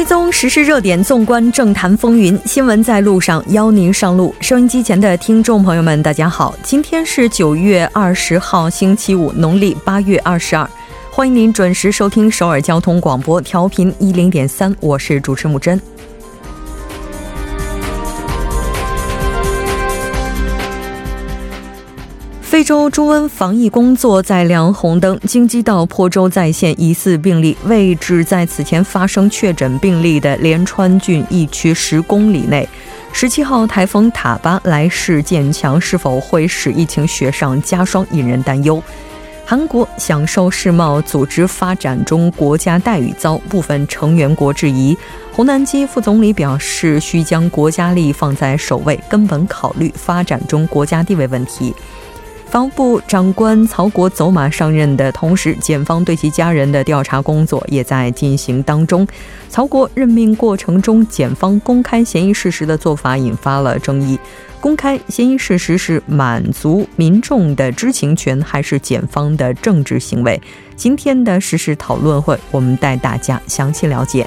追踪时事热点，纵观政坛风云，新闻在路上，邀您上路。收音机前的听众朋友们，大家好，今天是九月二十号，星期五，农历八月二十二，欢迎您准时收听首尔交通广播，调频一零点三，我是主持木真。非洲猪瘟防疫工作在亮红灯，京畿道坡州再现疑似病例，位置在此前发生确诊病例的连川郡疫区十公里内。十七号台风塔巴来势渐强，是否会使疫情雪上加霜，引人担忧。韩国享受世贸组织发展中国家待遇遭部分成员国质疑，洪南基副总理表示，需将国家利益放在首位，根本考虑发展中国家地位问题。防部长官曹国走马上任的同时，检方对其家人的调查工作也在进行当中。曹国任命过程中，检方公开嫌疑事实的做法引发了争议。公开嫌疑事实是满足民众的知情权，还是检方的政治行为？今天的实时讨论会，我们带大家详细了解。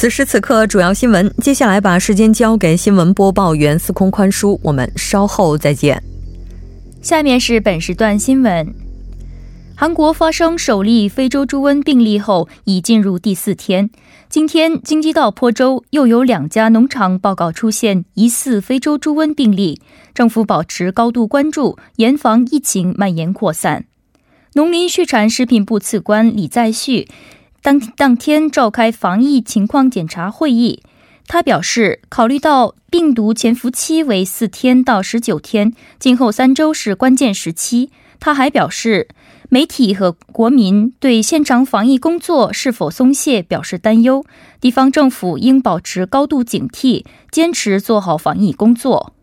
此时此刻，主要新闻。接下来把时间交给新闻播报员司空宽叔，我们稍后再见。下面是本时段新闻：韩国发生首例非洲猪瘟病例后，已进入第四天。今天，京畿道坡州又有两家农场报告出现疑似非洲猪瘟病例，政府保持高度关注，严防疫情蔓延扩散。农林畜产食品部次官李在旭。当当天召开防疫情况检查会议，他表示，考虑到病毒潜伏期为四天到十九天，今后三周是关键时期。他还表示，媒体和国民对现场防疫工作是否松懈表示担忧，地方政府应保持高度警惕，坚持做好防疫工作。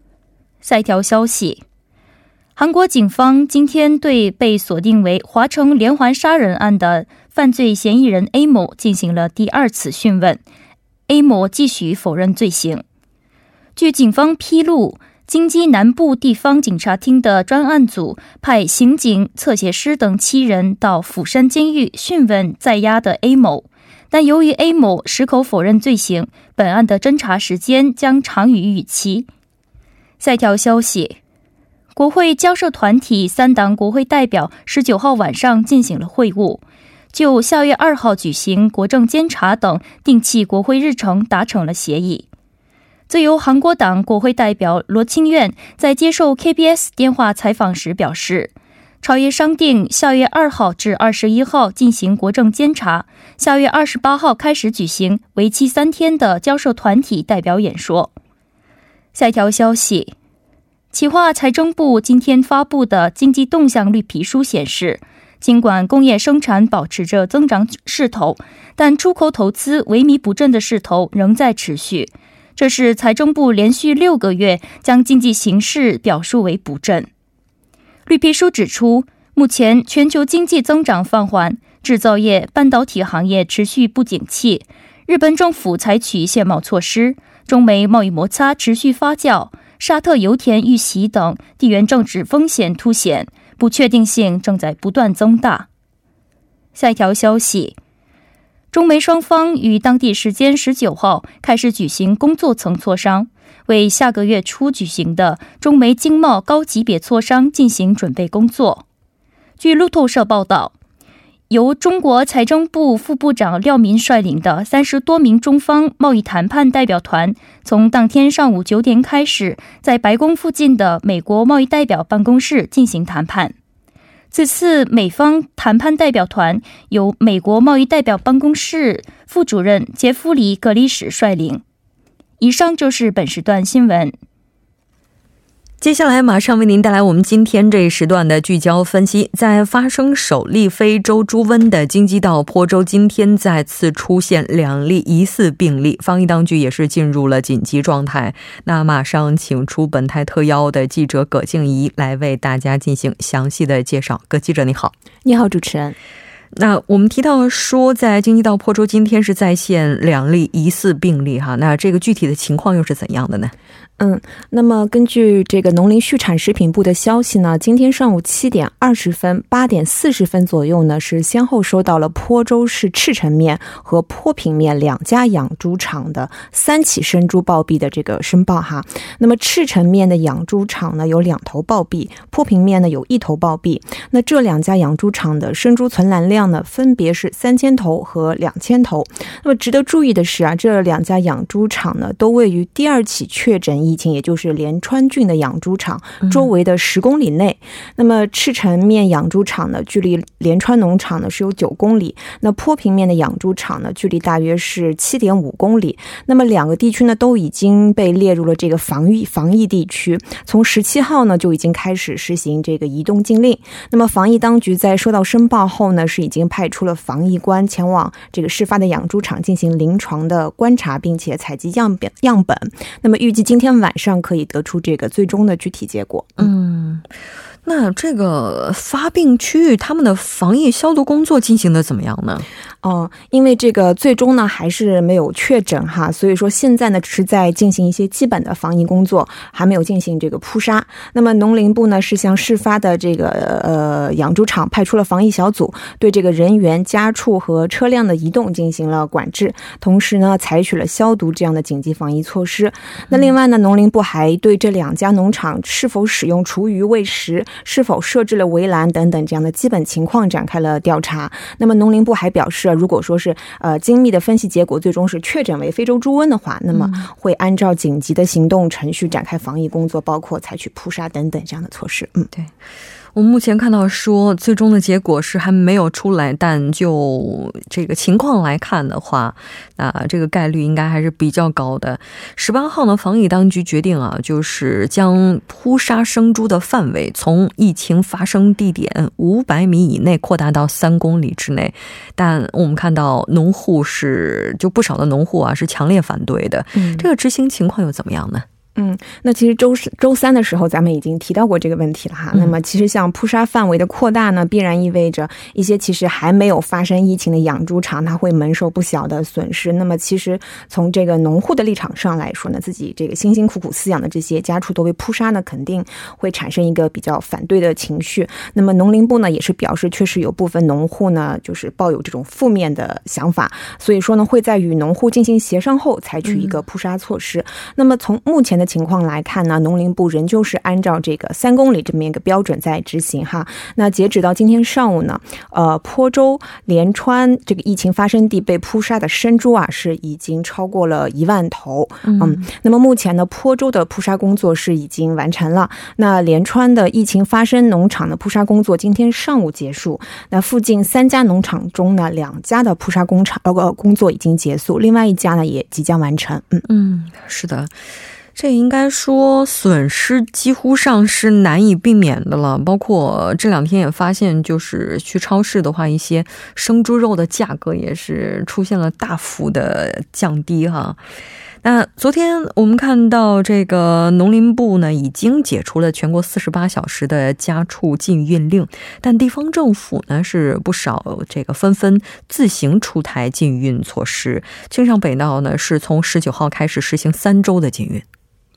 下一条消息。韩国警方今天对被锁定为华城连环杀人案的犯罪嫌疑人 A 某进行了第二次讯问，A 某继续否认罪行。据警方披露，京畿南部地方警察厅的专案组派刑警、侧写师等七人到釜山监狱讯问在押的 A 某，但由于 A 某矢口否认罪行，本案的侦查时间将长于预期。下一条消息。国会交涉团体三党国会代表十九号晚上进行了会晤，就下月二号举行国政监察等定期国会日程达成了协议。自由韩国党国会代表罗清苑在接受 KBS 电话采访时表示，朝野商定下月二号至二十一号进行国政监察，下月二十八号开始举行为期三天的交涉团体代表演说。下一条消息。企划财政部今天发布的经济动向绿皮书显示，尽管工业生产保持着增长势头，但出口投资萎靡不振的势头仍在持续。这是财政部连续六个月将经济形势表述为不振。绿皮书指出，目前全球经济增长放缓，制造业、半导体行业持续不景气。日本政府采取限贸措施，中美贸易摩擦持续发酵。沙特油田遇袭等地缘政治风险凸显，不确定性正在不断增大。下一条消息：中美双方于当地时间十九号开始举行工作层磋商，为下个月初举行的中美经贸高级别磋商进行准备工作。据路透社报道。由中国财政部副部长廖民率领的三十多名中方贸易谈判代表团，从当天上午九点开始，在白宫附近的美国贸易代表办公室进行谈判。此次美方谈判代表团由美国贸易代表办公室副主任杰弗里·格里史率领。以上就是本时段新闻。接下来马上为您带来我们今天这一时段的聚焦分析。在发生首例非洲猪瘟的京畿道坡州，今天再次出现两例疑似病例，防疫当局也是进入了紧急状态。那马上请出本台特邀的记者葛静怡来为大家进行详细的介绍。葛记者你好，你好，主持人。那我们提到说，在京畿道坡州今天是在线两例疑似病例哈，那这个具体的情况又是怎样的呢？嗯，那么根据这个农林畜产食品部的消息呢，今天上午七点二十分、八点四十分左右呢，是先后收到了坡州市赤城面和坡平面两家养猪场的三起生猪暴毙的这个申报哈。那么赤城面的养猪场呢有两头暴毙，坡平面呢有一头暴毙。那这两家养猪场的生猪存栏量呢分别是三千头和两千头。那么值得注意的是啊，这两家养猪场呢都位于第二起确诊。疫情也就是连川郡的养猪场周围的十公里内，那么赤城面养猪场呢，距离连川农场呢是有九公里，那坡平面的养猪场呢，距离大约是七点五公里。那么两个地区呢，都已经被列入了这个防疫防疫地区，从十七号呢就已经开始实行这个移动禁令。那么防疫当局在收到申报后呢，是已经派出了防疫官前往这个事发的养猪场进行临床的观察，并且采集样本样本。那么预计今天。晚上可以得出这个最终的具体结果。嗯，那这个发病区域他们的防疫消毒工作进行的怎么样呢？哦，因为这个最终呢还是没有确诊哈，所以说现在呢只是在进行一些基本的防疫工作，还没有进行这个扑杀。那么农林部呢是向事发的这个呃养猪场派出了防疫小组，对这个人员、家畜和车辆的移动进行了管制，同时呢采取了消毒这样的紧急防疫措施。那另外呢，农林部还对这两家农场是否使用厨余喂食、是否设置了围栏等等这样的基本情况展开了调查。那么农林部还表示。如果说是呃精密的分析结果最终是确诊为非洲猪瘟的话，那么会按照紧急的行动程序展开防疫工作，包括采取扑杀等等这样的措施。嗯，对。我们目前看到说，最终的结果是还没有出来，但就这个情况来看的话，那这个概率应该还是比较高的。十八号呢，防疫当局决定啊，就是将扑杀生猪的范围从疫情发生地点五百米以内扩大到三公里之内。但我们看到农户是就不少的农户啊是强烈反对的。嗯，这个执行情况又怎么样呢？嗯，那其实周周三的时候，咱们已经提到过这个问题了哈。那么，其实像扑杀范围的扩大呢，必然意味着一些其实还没有发生疫情的养猪场，它会蒙受不小的损失。那么，其实从这个农户的立场上来说呢，自己这个辛辛苦苦饲养的这些家畜都被扑杀呢，肯定会产生一个比较反对的情绪。那么，农林部呢也是表示，确实有部分农户呢就是抱有这种负面的想法，所以说呢会在与农户进行协商后采取一个扑杀措施。那么，从目前的情况来看呢，农林部仍旧是按照这个三公里这么一个标准在执行哈。那截止到今天上午呢，呃，坡州连川这个疫情发生地被扑杀的生猪啊，是已经超过了一万头。嗯，那么目前呢，坡州的扑杀工作是已经完成了。那连川的疫情发生农场的扑杀工作今天上午结束。那附近三家农场中呢，两家的扑杀工厂呃工作已经结束，另外一家呢也即将完成。嗯嗯，是的。这应该说损失几乎上是难以避免的了。包括这两天也发现，就是去超市的话，一些生猪肉的价格也是出现了大幅的降低哈。那昨天我们看到，这个农林部呢已经解除了全国四十八小时的家畜禁运令，但地方政府呢是不少这个纷纷自行出台禁运措施。青上北道呢是从十九号开始实行三周的禁运。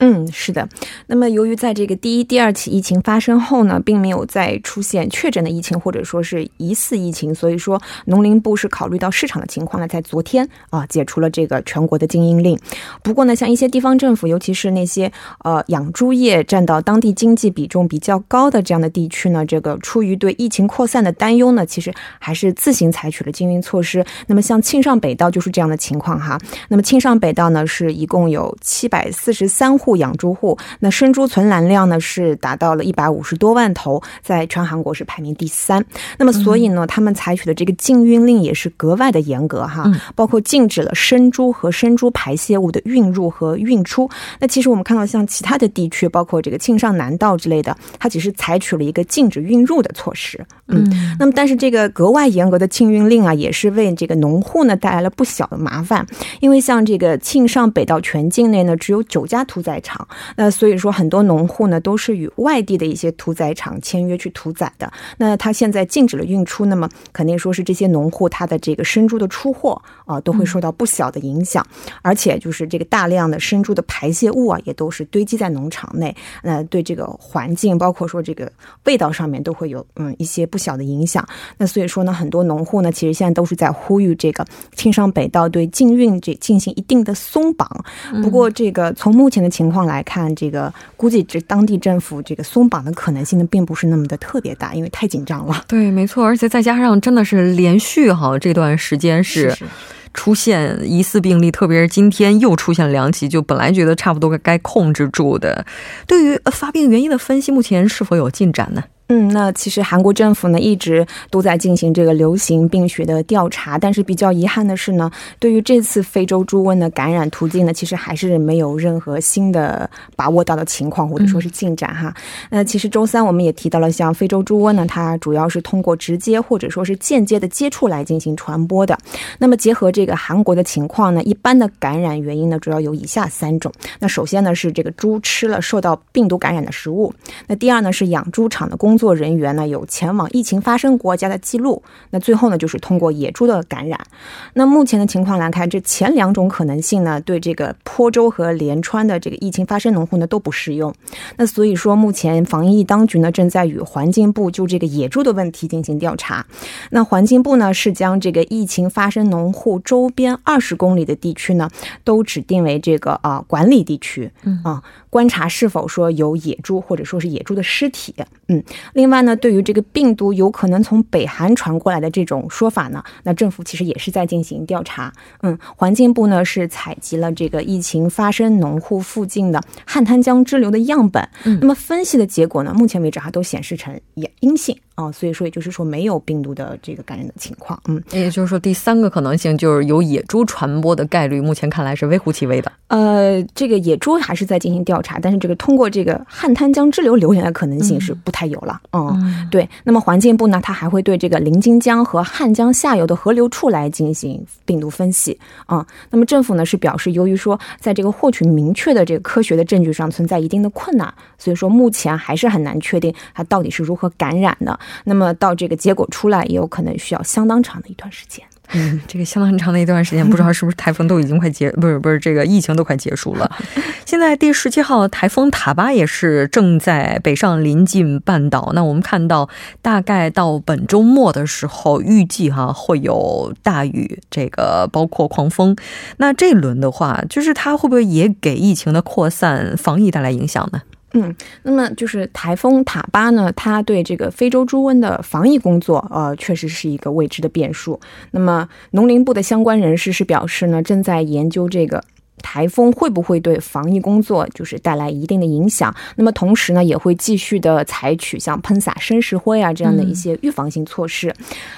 嗯，是的。那么，由于在这个第一、第二起疫情发生后呢，并没有再出现确诊的疫情，或者说是疑似疫情，所以说农林部是考虑到市场的情况呢，在昨天啊解除了这个全国的禁运令。不过呢，像一些地方政府，尤其是那些呃养猪业占到当地经济比重比较高的这样的地区呢，这个出于对疫情扩散的担忧呢，其实还是自行采取了禁运措施。那么，像庆尚北道就是这样的情况哈。那么，庆尚北道呢，是一共有七百四十三户。户养猪户，那生猪存栏量呢是达到了一百五十多万头，在全韩国是排名第三。那么所以呢，他们采取的这个禁运令也是格外的严格哈，包括禁止了生猪和生猪排泄物的运入和运出。那其实我们看到像其他的地区，包括这个庆尚南道之类的，它只是采取了一个禁止运入的措施。嗯，那么但是这个格外严格的禁运令啊，也是为这个农户呢带来了不小的麻烦，因为像这个庆尚北道全境内呢只有九家屠宰场，那所以说很多农户呢都是与外地的一些屠宰场签约去屠宰的。那他现在禁止了运出，那么肯定说是这些农户他的这个生猪的出货啊都会受到不小的影响，而且就是这个大量的生猪的排泄物啊也都是堆积在农场内，那对这个环境包括说这个味道上面都会有嗯一些不。小的影响，那所以说呢，很多农户呢，其实现在都是在呼吁这个青商北道对禁运这进行一定的松绑。不过，这个从目前的情况来看，这个估计这当地政府这个松绑的可能性呢，并不是那么的特别大，因为太紧张了。对，没错，而且再加上真的是连续哈这段时间是出现疑似病例，特别是今天又出现了两起，就本来觉得差不多该控制住的。对于发病原因的分析，目前是否有进展呢？嗯，那其实韩国政府呢一直都在进行这个流行病学的调查，但是比较遗憾的是呢，对于这次非洲猪瘟的感染途径呢，其实还是没有任何新的把握到的情况或者说是进展哈。那其实周三我们也提到了，像非洲猪瘟呢，它主要是通过直接或者说是间接的接触来进行传播的。那么结合这个韩国的情况呢，一般的感染原因呢，主要有以下三种。那首先呢是这个猪吃了受到病毒感染的食物，那第二呢是养猪场的工作人员呢有前往疫情发生国家的记录，那最后呢就是通过野猪的感染。那目前的情况来看，这前两种可能性呢对这个坡州和连川的这个疫情发生农户呢都不适用。那所以说，目前防疫当局呢正在与环境部就这个野猪的问题进行调查。那环境部呢是将这个疫情发生农户周边二十公里的地区呢都指定为这个啊管理地区，嗯啊。观察是否说有野猪或者说是野猪的尸体，嗯，另外呢，对于这个病毒有可能从北韩传过来的这种说法呢，那政府其实也是在进行调查，嗯，环境部呢是采集了这个疫情发生农户附近的汉滩江支流的样本，嗯，那么分析的结果呢，目前为止还都显示成阳阴性。啊，所以说也就是说没有病毒的这个感染的情况，嗯，也就是说第三个可能性就是有野猪传播的概率，目前看来是微乎其微的。呃，这个野猪还是在进行调查，但是这个通过这个汉滩江支流流言的可能性是不太有了。嗯，对。那么环境部呢，它还会对这个临津江和汉江下游的河流处来进行病毒分析。啊，那么政府呢是表示，由于说在这个获取明确的这个科学的证据上存在一定的困难，所以说目前还是很难确定它到底是如何感染的。那么到这个结果出来，也有可能需要相当长的一段时间。嗯，这个相当长的一段时间，不知道是不是台风都已经快结，不是不是这个疫情都快结束了。现在第十七号台风塔巴也是正在北上临近半岛。那我们看到，大概到本周末的时候，预计哈会有大雨，这个包括狂风。那这轮的话，就是它会不会也给疫情的扩散、防疫带来影响呢？嗯，那么就是台风塔巴呢，它对这个非洲猪瘟的防疫工作，呃，确实是一个未知的变数。那么农林部的相关人士是表示呢，正在研究这个。台风会不会对防疫工作就是带来一定的影响？那么同时呢，也会继续的采取像喷洒生石灰啊这样的一些预防性措施。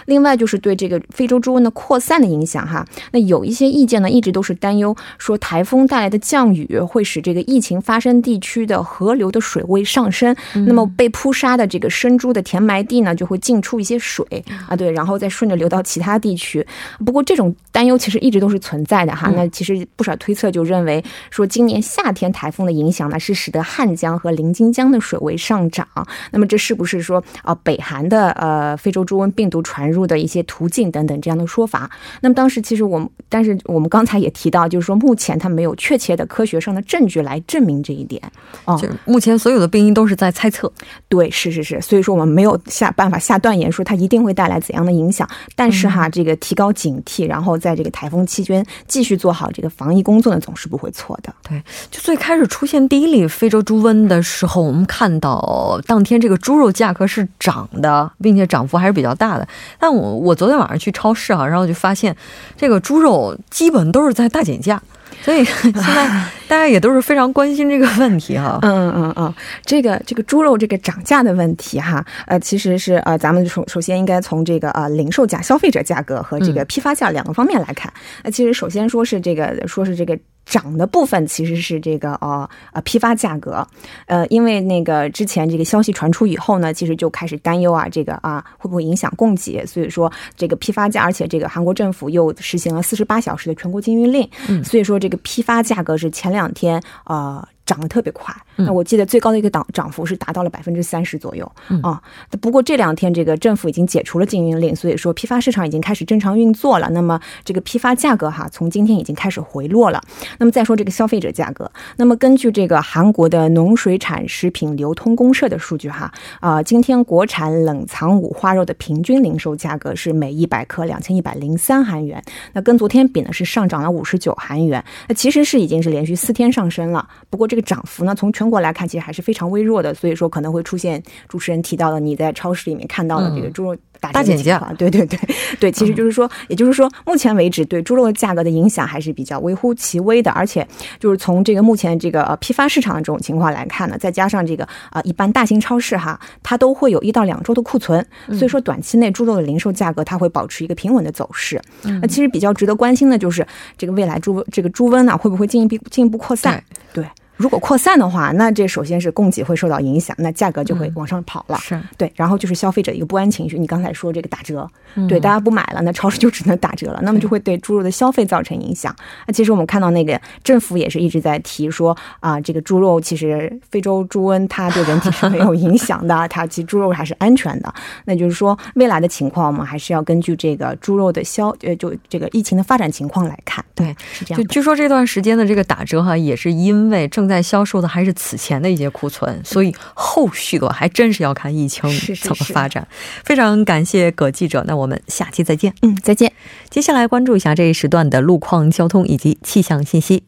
另外就是对这个非洲猪瘟的扩散的影响哈，那有一些意见呢，一直都是担忧说台风带来的降雨会使这个疫情发生地区的河流的水位上升，那么被扑杀的这个生猪的填埋地呢就会进出一些水啊，对，然后再顺着流到其他地区。不过这种担忧其实一直都是存在的哈。那其实不少推测。就认为说，今年夏天台风的影响呢，是使得汉江和临津江的水位上涨。那么，这是不是说啊，北韩的呃非洲猪瘟病毒传入的一些途径等等这样的说法？那么，当时其实我们，但是我们刚才也提到，就是说目前它没有确切的科学上的证据来证明这一点。哦，目前所有的病因都是在猜测。对，是是是，所以说我们没有下办法下断言说它一定会带来怎样的影响。但是哈，这个提高警惕，然后在这个台风期间继续做好这个防疫工作呢。总是不会错的。对，就最开始出现第一例非洲猪瘟的时候，我们看到当天这个猪肉价格是涨的，并且涨幅还是比较大的。但我我昨天晚上去超市啊，然后就发现这个猪肉基本都是在大减价。所以 现在大家也都是非常关心这个问题哈。嗯嗯嗯嗯，这个这个猪肉这个涨价的问题哈，呃，其实是呃，咱们首首先应该从这个呃零售价、消费者价格和这个批发价两个方面来看。那其实首先说是这个，说是这个。涨的部分其实是这个呃呃批发价格，呃，因为那个之前这个消息传出以后呢，其实就开始担忧啊，这个啊会不会影响供给？所以说这个批发价，而且这个韩国政府又实行了四十八小时的全国禁运令，所以说这个批发价格是前两天啊。涨得特别快，那我记得最高的一个涨涨幅是达到了百分之三十左右啊。不过这两天这个政府已经解除了禁运令，所以说批发市场已经开始正常运作了。那么这个批发价格哈，从今天已经开始回落了。那么再说这个消费者价格，那么根据这个韩国的农水产食品流通公社的数据哈啊，今天国产冷藏五花肉的平均零售价格是每一百克两千一百零三韩元，那跟昨天比呢是上涨了五十九韩元，那其实是已经是连续四天上升了。不过这个涨幅呢，从全国来看，其实还是非常微弱的，所以说可能会出现主持人提到的你在超市里面看到的这个猪肉。大减价，对对对。对，其实就是说，也就是说，目前为止对猪肉的价格的影响还是比较微乎其微的，而且就是从这个目前这个呃批发市场的这种情况来看呢，再加上这个啊一般大型超市哈，它都会有一到两周的库存，所以说短期内猪肉的零售价格它会保持一个平稳的走势。那其实比较值得关心的就是这个未来猪这个猪瘟呢会不会进一步进一步扩散？对。如果扩散的话，那这首先是供给会受到影响，那价格就会往上跑了。是对，然后就是消费者一个不安情绪。你刚才说这个打折，对，大家不买了，那超市就只能打折了，那么就会对猪肉的消费造成影响。那其实我们看到那个政府也是一直在提说啊，这个猪肉其实非洲猪瘟它对人体是没有影响的，它其实猪肉还是安全的。那就是说未来的情况，我们还是要根据这个猪肉的消呃，就这个疫情的发展情况来看。对，是这样。就据说这段时间的这个打折哈，也是因为正在销售的还是此前的一些库存，所以后续的还真是要看疫情怎么发展。非常感谢葛记者，那我们下期再见。嗯，再见。接下来关注一下这一时段的路况、交通以及气象信息。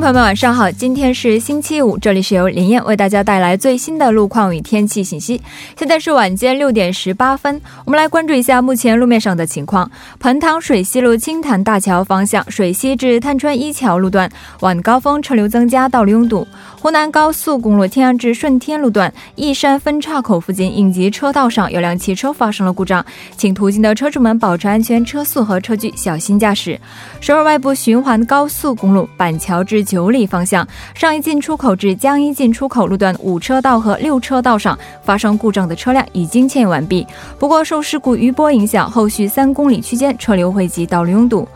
朋友们，晚上好！今天是星期五，这里是由林燕为大家带来最新的路况与天气信息。现在是晚间六点十八分，我们来关注一下目前路面上的情况。彭塘水西路青潭大桥方向水西至探川一桥路段晚高峰车流增加，道路拥堵。湖南高速公路天安至顺天路段义山分岔口附近应急车道上有辆汽车发生了故障，请途经的车主们保持安全车速和车距，小心驾驶。首尔外部循环高速公路板桥至九里方向上一进出口至江一进出口路段五车道和六车道上发生故障的车辆已经迁移完毕。不过受事故余波影响，后续三公里区间车流汇集，道路拥堵。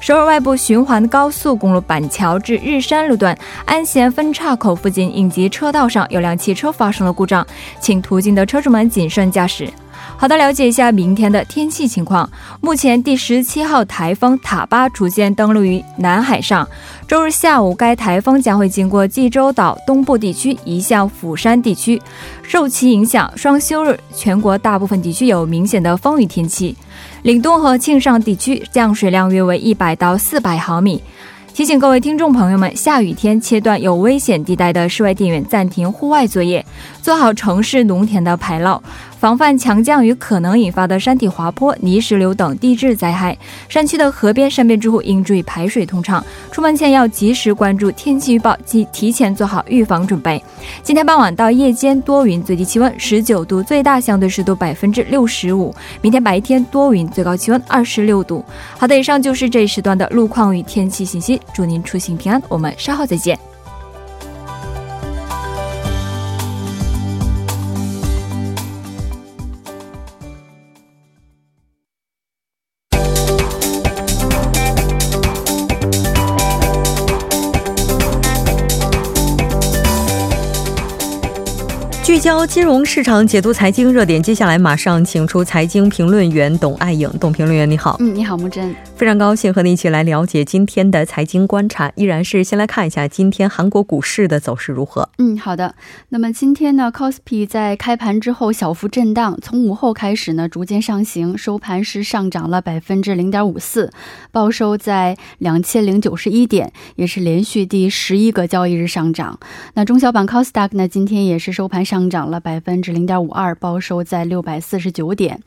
首尔外部循环高速公路板桥至日山路段安贤分岔口附近应急车道上有辆汽车发生了故障，请途经的车主们谨慎驾驶。好的，了解一下明天的天气情况。目前第十七号台风塔巴逐渐登陆于南海上。周日下午，该台风将会经过济州岛东部地区，移向釜山地区。受其影响，双休日全国大部分地区有明显的风雨天气。岭东和庆尚地区降水量约为一百到四百毫米。提醒各位听众朋友们，下雨天切断有危险地带的室外电源，暂停户外作业，做好城市农田的排涝。防范强降雨可能引发的山体滑坡、泥石流等地质灾害。山区的河边、山边住户应注意排水通畅。出门前要及时关注天气预报，及提前做好预防准备。今天傍晚到夜间多云，最低气温十九度，最大相对湿度百分之六十五。明天白天多云，最高气温二十六度。好的，以上就是这一时段的路况与天气信息。祝您出行平安，我们稍后再见。聚焦金融市场，解读财经热点。接下来马上请出财经评论员董爱颖。董评论员，你好。嗯，你好，木真。非常高兴和你一起来了解今天的财经观察，依然是先来看一下今天韩国股市的走势如何。嗯，好的。那么今天呢 c o s p i 在开盘之后小幅震荡，从午后开始呢逐渐上行，收盘是上涨了百分之零点五四，报收在两千零九十一点，也是连续第十一个交易日上涨。那中小板 c o s d a q 呢今天也是收盘上涨了百分之零点五二，报收在六百四十九点。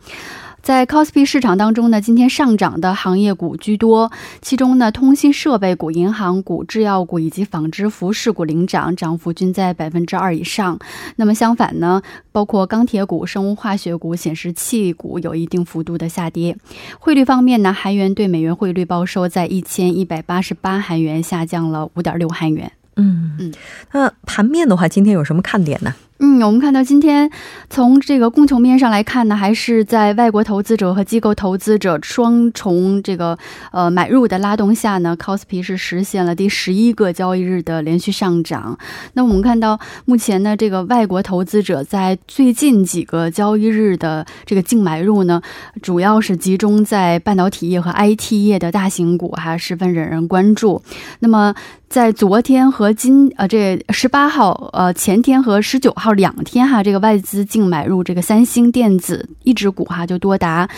在 c o s p i 市场当中呢，今天上涨的行业股居多，其中呢，通信设备股、银行股、制药股以及纺织服饰股领涨，涨幅均在百分之二以上。那么相反呢，包括钢铁股、生物化学股、显示器股有一定幅度的下跌。汇率方面呢，韩元对美元汇率报收在一千一百八十八韩元，下降了五点六韩元。嗯嗯，那盘面的话，今天有什么看点呢？嗯，我们看到今天从这个供求面上来看呢，还是在外国投资者和机构投资者双重这个呃买入的拉动下呢 c o s p i 是实现了第十一个交易日的连续上涨。那我们看到目前呢，这个外国投资者在最近几个交易日的这个净买入呢，主要是集中在半导体业和 IT 业的大型股，还十分惹人关注。那么在昨天和今呃这十八号呃前天和十九号。两天哈，这个外资净买入这个三星电子一只股哈，就多达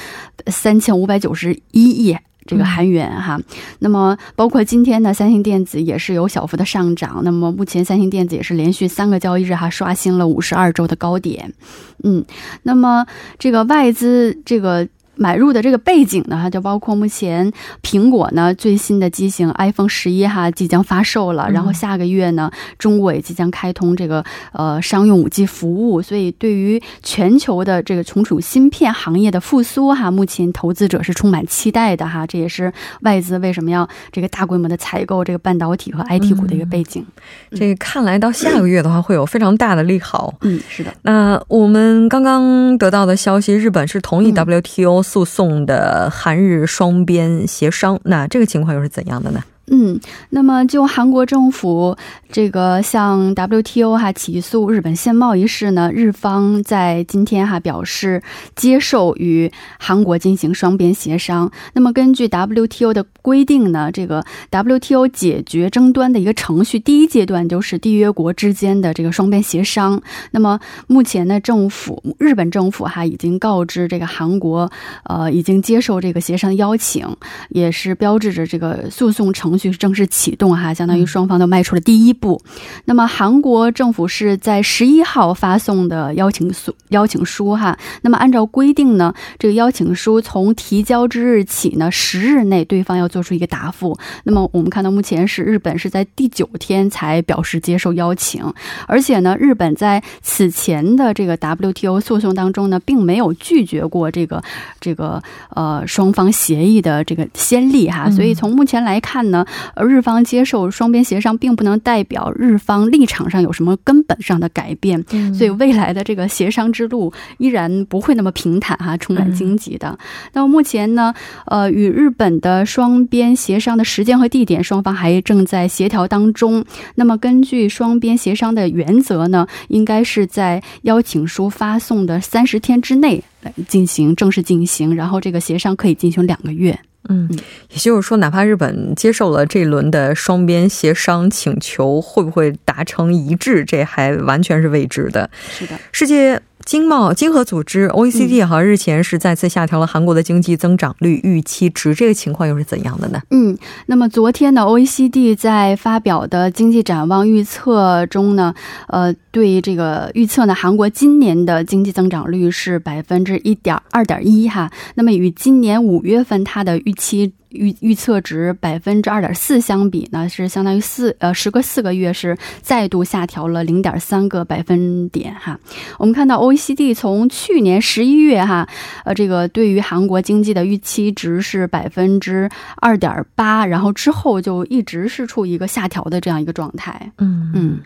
三千五百九十一亿这个韩元哈。那么包括今天呢，三星电子也是有小幅的上涨。那么目前三星电子也是连续三个交易日哈刷新了五十二周的高点。嗯，那么这个外资这个。买入的这个背景呢，哈，就包括目前苹果呢最新的机型 iPhone 十一哈即将发售了，然后下个月呢，中国也即将开通这个呃商用五 G 服务，所以对于全球的这个存储芯片行业的复苏哈，目前投资者是充满期待的哈，这也是外资为什么要这个大规模的采购这个半导体和 IT 股的一个背景。这个看来到下个月的话会有非常大的利好。嗯，是的。那我们刚刚得到的消息，日本是同意 WTO。诉讼的韩日双边协商，那这个情况又是怎样的呢？嗯，那么就韩国政府这个向 WTO 哈起诉日本限贸一事呢，日方在今天哈表示接受与韩国进行双边协商。那么根据 WTO 的规定呢，这个 WTO 解决争端的一个程序，第一阶段就是缔约国之间的这个双边协商。那么目前呢，政府日本政府哈已经告知这个韩国，呃，已经接受这个协商邀请，也是标志着这个诉讼程。程序正式启动哈，相当于双方都迈出了第一步。那么韩国政府是在十一号发送的邀请书邀请书哈。那么按照规定呢，这个邀请书从提交之日起呢，十日内对方要做出一个答复。那么我们看到目前是日本是在第九天才表示接受邀请，而且呢，日本在此前的这个 WTO 诉讼当中呢，并没有拒绝过这个这个呃双方协议的这个先例哈。所以从目前来看呢。而日方接受双边协商，并不能代表日方立场上有什么根本上的改变，所以未来的这个协商之路依然不会那么平坦哈，充满荆棘的。那么目前呢，呃，与日本的双边协商的时间和地点，双方还正在协调当中。那么根据双边协商的原则呢，应该是在邀请书发送的三十天之内来进行正式进行，然后这个协商可以进行两个月。嗯，也就是说，哪怕日本接受了这一轮的双边协商请求，会不会达成一致，这还完全是未知的。是的，世界。经贸经合组织 OECD 哈日前是再次下调了韩国的经济增长率预期值，这个情况又是怎样的呢？嗯，那么昨天呢，OECD 在发表的经济展望预测中呢，呃，对这个预测呢，韩国今年的经济增长率是百分之一点二点一哈，那么与今年五月份它的预期。预预测值百分之二点四相比呢，是相当于四呃时隔四个月是再度下调了零点三个百分点哈。我们看到 OECD 从去年十一月哈，呃这个对于韩国经济的预期值是百分之二点八，然后之后就一直是处于一个下调的这样一个状态。嗯嗯，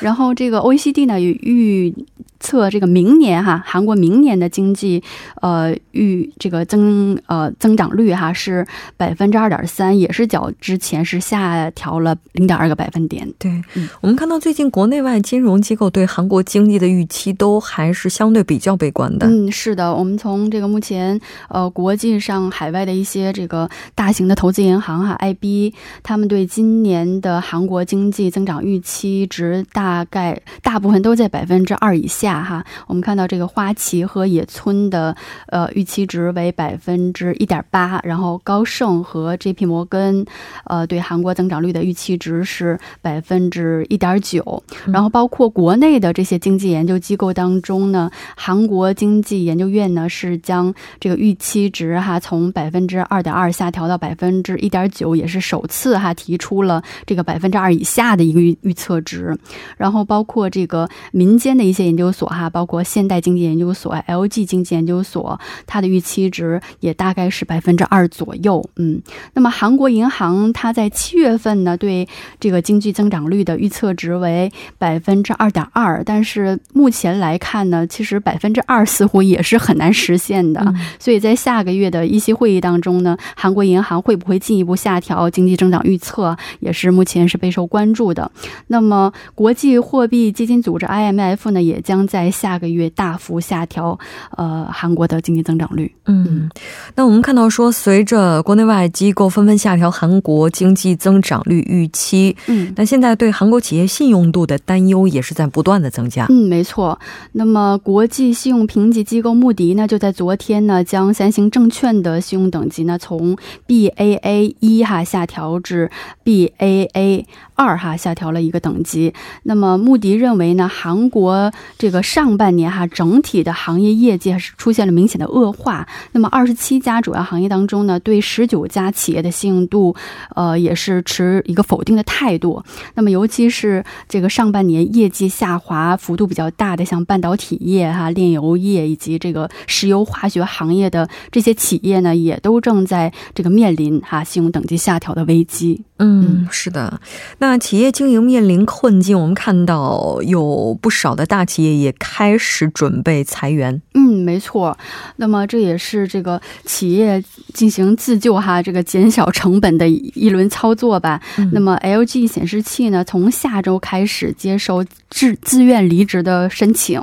然后这个 OECD 呢也预测这个明年哈韩国明年的经济呃预这个增呃增长率哈是百。百分之二点三，也是较之前是下调了零点二个百分点。对，我们看到最近国内外金融机构对韩国经济的预期都还是相对比较悲观的。嗯，是的，我们从这个目前呃国际上海外的一些这个大型的投资银行哈，IB，他们对今年的韩国经济增长预期值大概大部分都在百分之二以下哈。我们看到这个花旗和野村的呃预期值为百分之一点八，然后高盛和 JP 摩根呃对韩国增长率的预期值是百分之一点九，然后包括国内的这些经济研究机构当中呢，韩国经济研究院呢是将这个预期值哈从百分之二点二下调到百分之一点九，也是首次哈提出了这个百分之二以下的一个预预测值，然后包括这个民间的一些研究所哈，包括现代经济研究所、LG 经济研究所，它的预期值也大概是百分之二左右。嗯，那么韩国银行它在七月份呢对这个经济增长率的预测值为百分之二点二，但是目前来看呢，其实百分之二似乎也是很难实现的。所以在下个月的议息会议当中呢，韩国银行会不会进一步下调经济增长预测，也是目前是备受关注的。那么国际货币基金组织 IMF 呢，也将在下个月大幅下调呃韩国的经济增长率。嗯，那我们看到说，随着国内外机构纷纷下调韩国经济增长率预期，嗯，那现在对韩国企业信用度的担忧也是在不断的增加。嗯，没错。那么国际信用评级机构穆迪呢，就在昨天呢，将三星证券的信用等级呢从 Baa 一哈下调至 Baa。二哈下调了一个等级，那么穆迪认为呢，韩国这个上半年哈整体的行业业绩是出现了明显的恶化。那么二十七家主要行业当中呢，对十九家企业的信用度，呃也是持一个否定的态度。那么尤其是这个上半年业绩下滑幅度比较大的，像半导体业哈、炼油业以及这个石油化学行业的这些企业呢，也都正在这个面临哈信用等级下调的危机。嗯，是的。那企业经营面临困境，我们看到有不少的大企业也开始准备裁员。嗯，没错。那么这也是这个企业进行自救哈，这个减小成本的一轮操作吧。那么 LG 显示器呢，从下周开始接受自自愿离职的申请。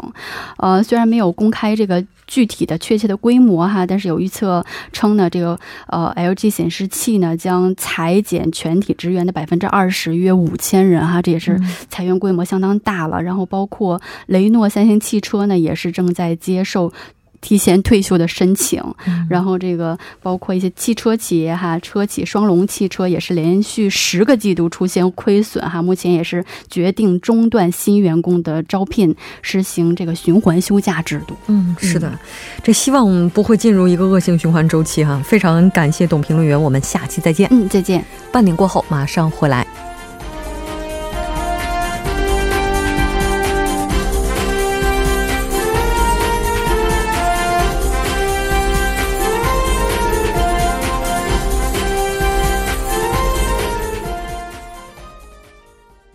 呃，虽然没有公开这个。具体的确切的规模哈，但是有预测称呢，这个呃 LG 显示器呢将裁减全体职员的百分之二十，约五千人哈，这也是裁员规模相当大了。然后包括雷诺、三星汽车呢，也是正在接受。提前退休的申请，然后这个包括一些汽车企业哈，车企双龙汽车也是连续十个季度出现亏损哈，目前也是决定中断新员工的招聘，实行这个循环休假制度。嗯，是的，这希望不会进入一个恶性循环周期哈。非常感谢董评论员，我们下期再见。嗯，再见。半点过后马上回来。